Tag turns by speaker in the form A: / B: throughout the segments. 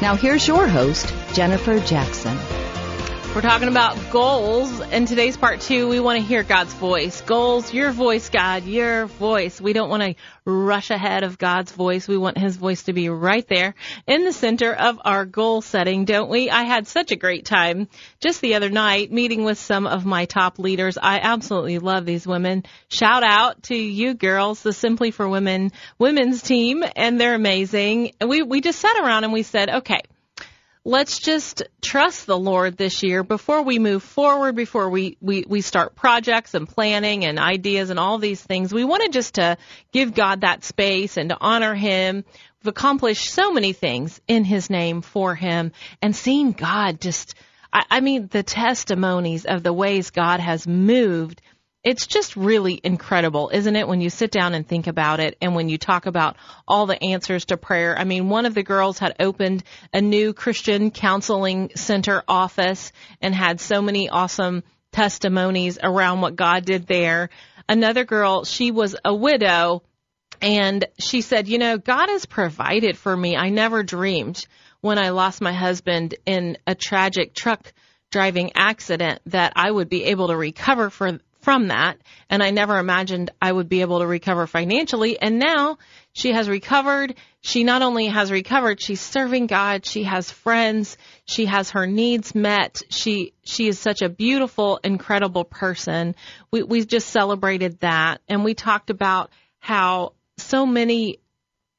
A: Now here's your host, Jennifer Jackson.
B: We're talking about goals, In today's part two, we want to hear God's voice. Goals, your voice, God, your voice. We don't want to rush ahead of God's voice. We want His voice to be right there in the center of our goal setting, don't we? I had such a great time just the other night meeting with some of my top leaders. I absolutely love these women. Shout out to you girls, the Simply for Women women's team, and they're amazing. We, we just sat around and we said, okay, let's just trust the Lord this year before we move forward, before we, we, we start projects and planning and ideas and all these things. We wanted just to give God that space and to honor Him. We've accomplished so many things in His name for Him and seeing God just, I, I mean, the testimonies of the ways God has moved it's just really incredible, isn't it, when you sit down and think about it and when you talk about all the answers to prayer. I mean, one of the girls had opened a new Christian counseling center office and had so many awesome testimonies around what God did there. Another girl, she was a widow and she said, you know, God has provided for me. I never dreamed when I lost my husband in a tragic truck driving accident that I would be able to recover for, from that. And I never imagined I would be able to recover financially. And now she has recovered. She not only has recovered, she's serving God. She has friends. She has her needs met. She, she is such a beautiful, incredible person. We, we just celebrated that. And we talked about how so many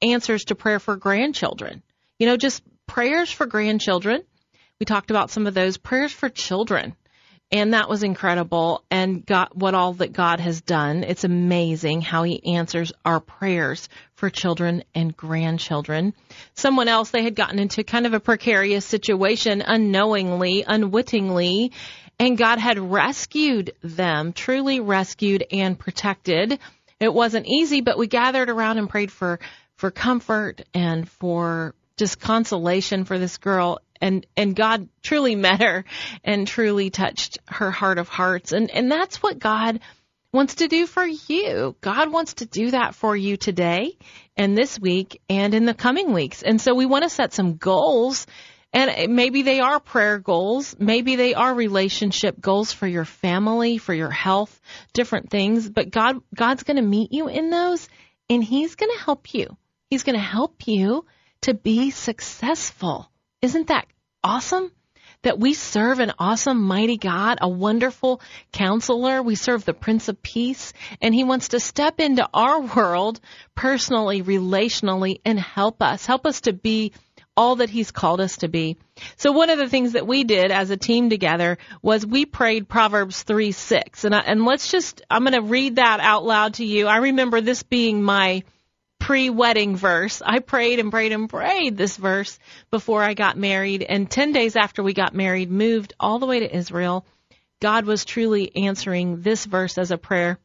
B: answers to prayer for grandchildren. You know, just prayers for grandchildren. We talked about some of those prayers for children and that was incredible and got what all that God has done. It's amazing how he answers our prayers for children and grandchildren. Someone else, they had gotten into kind of a precarious situation unknowingly, unwittingly, and God had rescued them, truly rescued and protected. It wasn't easy, but we gathered around and prayed for, for comfort and for just consolation for this girl and and God truly met her and truly touched her heart of hearts and and that's what God wants to do for you. God wants to do that for you today and this week and in the coming weeks. And so we want to set some goals and maybe they are prayer goals, maybe they are relationship goals for your family, for your health, different things, but God God's going to meet you in those and he's going to help you. He's going to help you to be successful. Isn't that awesome? That we serve an awesome, mighty God, a wonderful counselor. We serve the Prince of Peace, and He wants to step into our world personally, relationally, and help us. Help us to be all that He's called us to be. So one of the things that we did as a team together was we prayed Proverbs 3 6. And, I, and let's just, I'm going to read that out loud to you. I remember this being my pre-wedding verse. I prayed and prayed and prayed this verse before I got married and 10 days after we got married moved all the way to Israel. God was truly answering this verse as a prayer.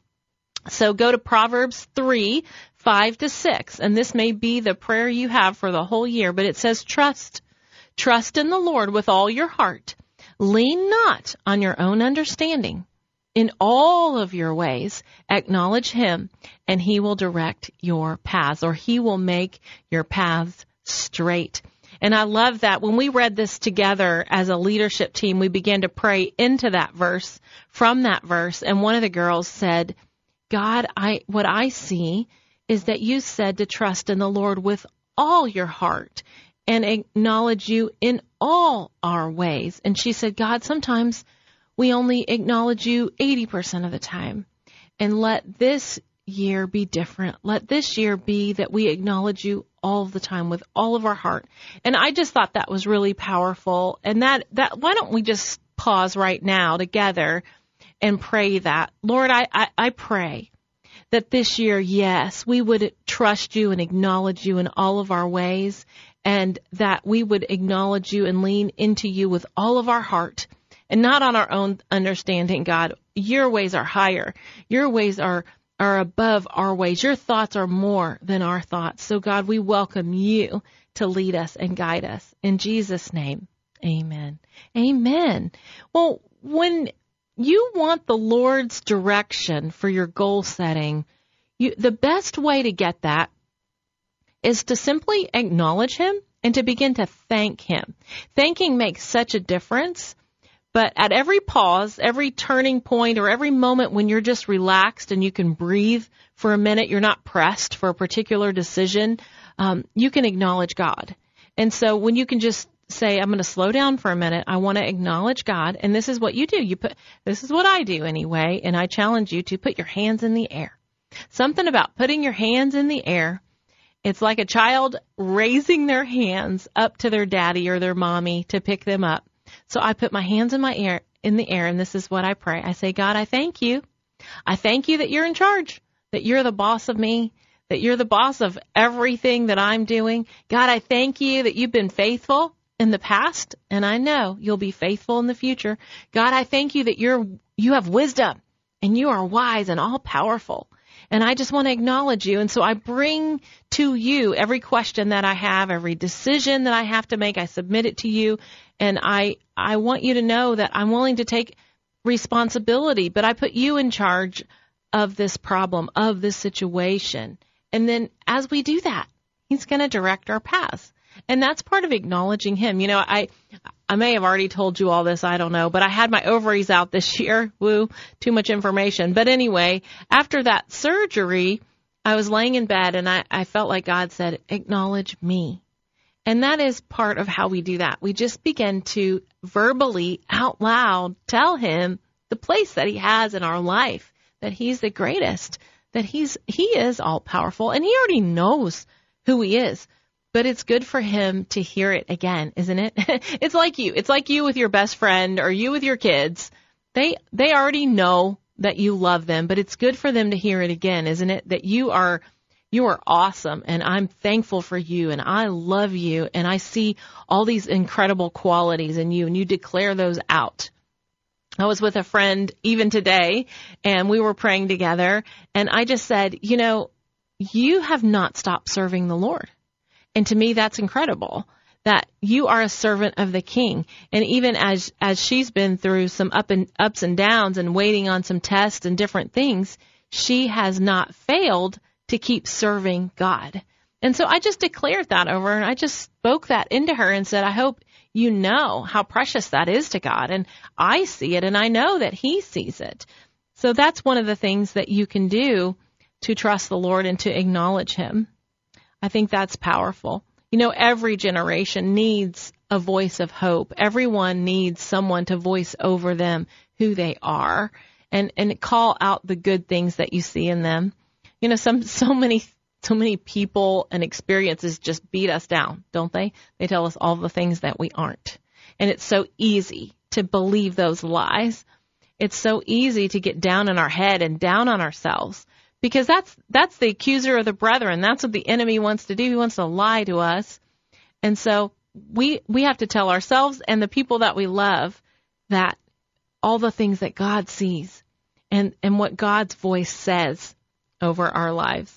B: So go to Proverbs 3, 5 to 6, and this may be the prayer you have for the whole year, but it says trust. Trust in the Lord with all your heart. Lean not on your own understanding. In all of your ways, acknowledge Him, and He will direct your paths, or He will make your paths straight. And I love that when we read this together as a leadership team, we began to pray into that verse, from that verse, and one of the girls said, God, I, what I see is that you said to trust in the Lord with all your heart and acknowledge you in all our ways. And she said, God, sometimes we only acknowledge you 80% of the time. And let this year be different. Let this year be that we acknowledge you all the time with all of our heart. And I just thought that was really powerful. And that, that, why don't we just pause right now together and pray that? Lord, I, I, I pray that this year, yes, we would trust you and acknowledge you in all of our ways and that we would acknowledge you and lean into you with all of our heart and not on our own understanding, God. Your ways are higher. Your ways are are above our ways. Your thoughts are more than our thoughts. So God, we welcome you to lead us and guide us. In Jesus' name, amen. Amen. Well, when you want the Lord's direction for your goal setting, you, the best way to get that is to simply acknowledge Him and to begin to thank Him. Thanking makes such a difference. But at every pause, every turning point, or every moment when you're just relaxed and you can breathe for a minute, you're not pressed for a particular decision, um, you can acknowledge God. And so when you can just say, I'm going to slow down for a minute. I want to acknowledge God. And this is what you do. You put, this is what I do anyway. And I challenge you to put your hands in the air. Something about putting your hands in the air. It's like a child raising their hands up to their daddy or their mommy to pick them up. So I put my hands in my air, in the air, and this is what I pray. I say, God, I thank you. I thank you that you're in charge, that you're the boss of me, that you're the boss of everything that I'm doing. God, I thank you that you've been faithful in the past, and I know you'll be faithful in the future. God, I thank you that you're, you have wisdom and you are wise and all powerful. And I just want to acknowledge you. And so I bring to you every question that I have, every decision that I have to make. I submit it to you. And I, I want you to know that I'm willing to take responsibility, but I put you in charge of this problem, of this situation. And then as we do that, he's going to direct our paths. And that's part of acknowledging him. You know, I I may have already told you all this, I don't know, but I had my ovaries out this year. Woo, too much information. But anyway, after that surgery, I was laying in bed and I, I felt like God said, acknowledge me. And that is part of how we do that. We just begin to verbally, out loud, tell him the place that he has in our life, that he's the greatest, that he's, he is all powerful, and he already knows who he is but it's good for him to hear it again, isn't it? it's like you. It's like you with your best friend or you with your kids. They they already know that you love them, but it's good for them to hear it again, isn't it? That you are you are awesome and I'm thankful for you and I love you and I see all these incredible qualities in you and you declare those out. I was with a friend even today and we were praying together and I just said, you know, you have not stopped serving the Lord. And to me, that's incredible that you are a servant of the king. And even as, as she's been through some up and ups and downs and waiting on some tests and different things, she has not failed to keep serving God. And so I just declared that over and I just spoke that into her and said, I hope you know how precious that is to God. And I see it and I know that He sees it. So that's one of the things that you can do to trust the Lord and to acknowledge Him. I think that's powerful. You know, every generation needs a voice of hope. Everyone needs someone to voice over them who they are and, and call out the good things that you see in them. You know, some, so many, so many people and experiences just beat us down, don't they? They tell us all the things that we aren't. And it's so easy to believe those lies. It's so easy to get down in our head and down on ourselves because that's that's the accuser of the brethren. That's what the enemy wants to do. He wants to lie to us. And so we we have to tell ourselves and the people that we love that all the things that God sees and and what God's voice says over our lives.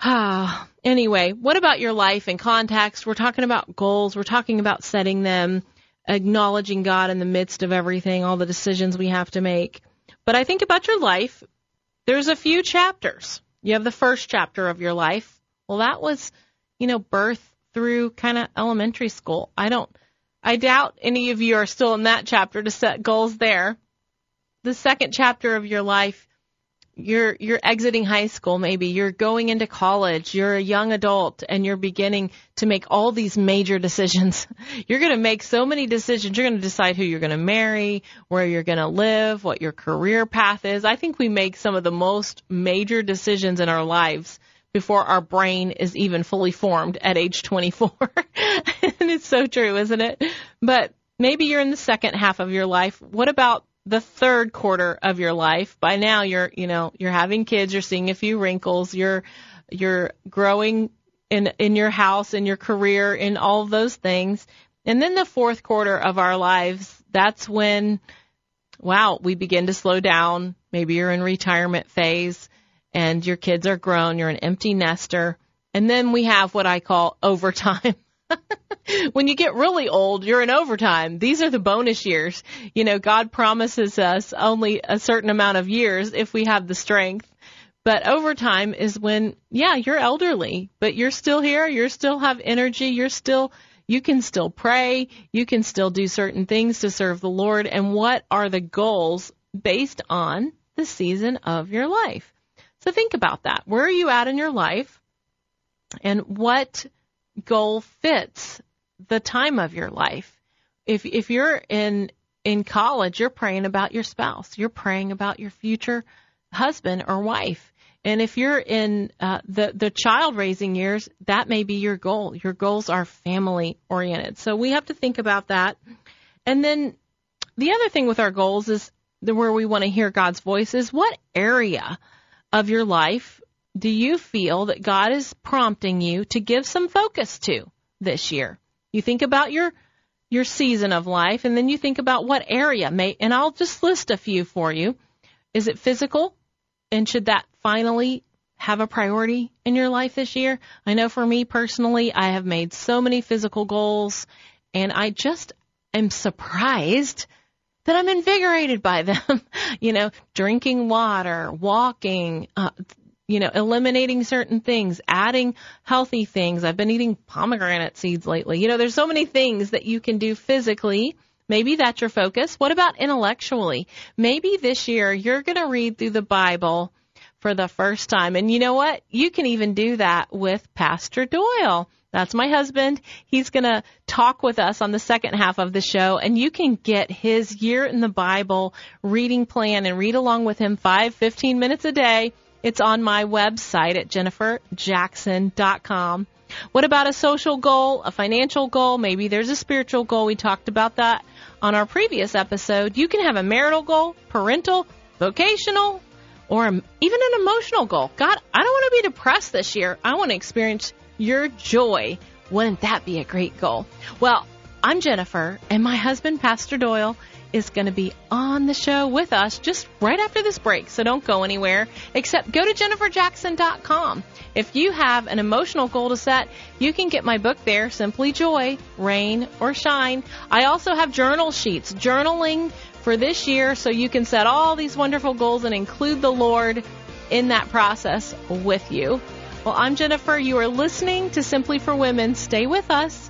B: Ah, anyway, what about your life and context? We're talking about goals. We're talking about setting them, acknowledging God in the midst of everything, all the decisions we have to make. But I think about your life there's a few chapters. You have the first chapter of your life. Well, that was, you know, birth through kind of elementary school. I don't, I doubt any of you are still in that chapter to set goals there. The second chapter of your life, you're you're exiting high school maybe. You're going into college. You're a young adult and you're beginning to make all these major decisions. You're going to make so many decisions. You're going to decide who you're going to marry where you're going to live what your career path is. I think we make some of the most major decisions in our lives before our brain is even fully formed at age 24 and it's so true isn't it? But maybe you're in the second half of your life. What about the third quarter of your life. By now you're, you know, you're having kids, you're seeing a few wrinkles, you're you're growing in in your house, in your career, in all those things. And then the fourth quarter of our lives, that's when wow, we begin to slow down. Maybe you're in retirement phase and your kids are grown, you're an empty nester. And then we have what I call overtime. when you get really old, you're in overtime. These are the bonus years. You know, God promises us only a certain amount of years if we have the strength. But overtime is when, yeah, you're elderly, but you're still here. You still have energy. You're still, you can still pray. You can still do certain things to serve the Lord. And what are the goals based on the season of your life? So think about that. Where are you at in your life? And what goal fits the time of your life. If if you're in in college, you're praying about your spouse. You're praying about your future husband or wife. And if you're in uh, the the child raising years, that may be your goal. Your goals are family oriented. So we have to think about that. And then the other thing with our goals is the, where we want to hear God's voice is what area of your life do you feel that God is prompting you to give some focus to this year? You think about your your season of life and then you think about what area may and I'll just list a few for you. Is it physical? And should that finally have a priority in your life this year? I know for me personally, I have made so many physical goals and I just am surprised that I'm invigorated by them. you know, drinking water, walking, uh, you know, eliminating certain things, adding healthy things. I've been eating pomegranate seeds lately. You know, there's so many things that you can do physically. Maybe that's your focus. What about intellectually? Maybe this year you're going to read through the Bible for the first time. And you know what? You can even do that with Pastor Doyle. That's my husband. He's going to talk with us on the second half of the show, and you can get his year in the Bible reading plan and read along with him five, fifteen minutes a day it's on my website at jenniferjackson.com. What about a social goal, a financial goal? Maybe there's a spiritual goal. We talked about that on our previous episode. You can have a marital goal, parental, vocational, or even an emotional goal. God, I don't want to be depressed this year. I want to experience your joy. Wouldn't that be a great goal? Well, I'm Jennifer, and my husband, Pastor Doyle, is going to be on the show with us just right after this break. So don't go anywhere except go to jenniferjackson.com. If you have an emotional goal to set, you can get my book there, Simply Joy, Rain or Shine. I also have journal sheets, journaling for this year so you can set all these wonderful goals and include the Lord in that process with you. Well, I'm Jennifer. You are listening to Simply for Women. Stay with us.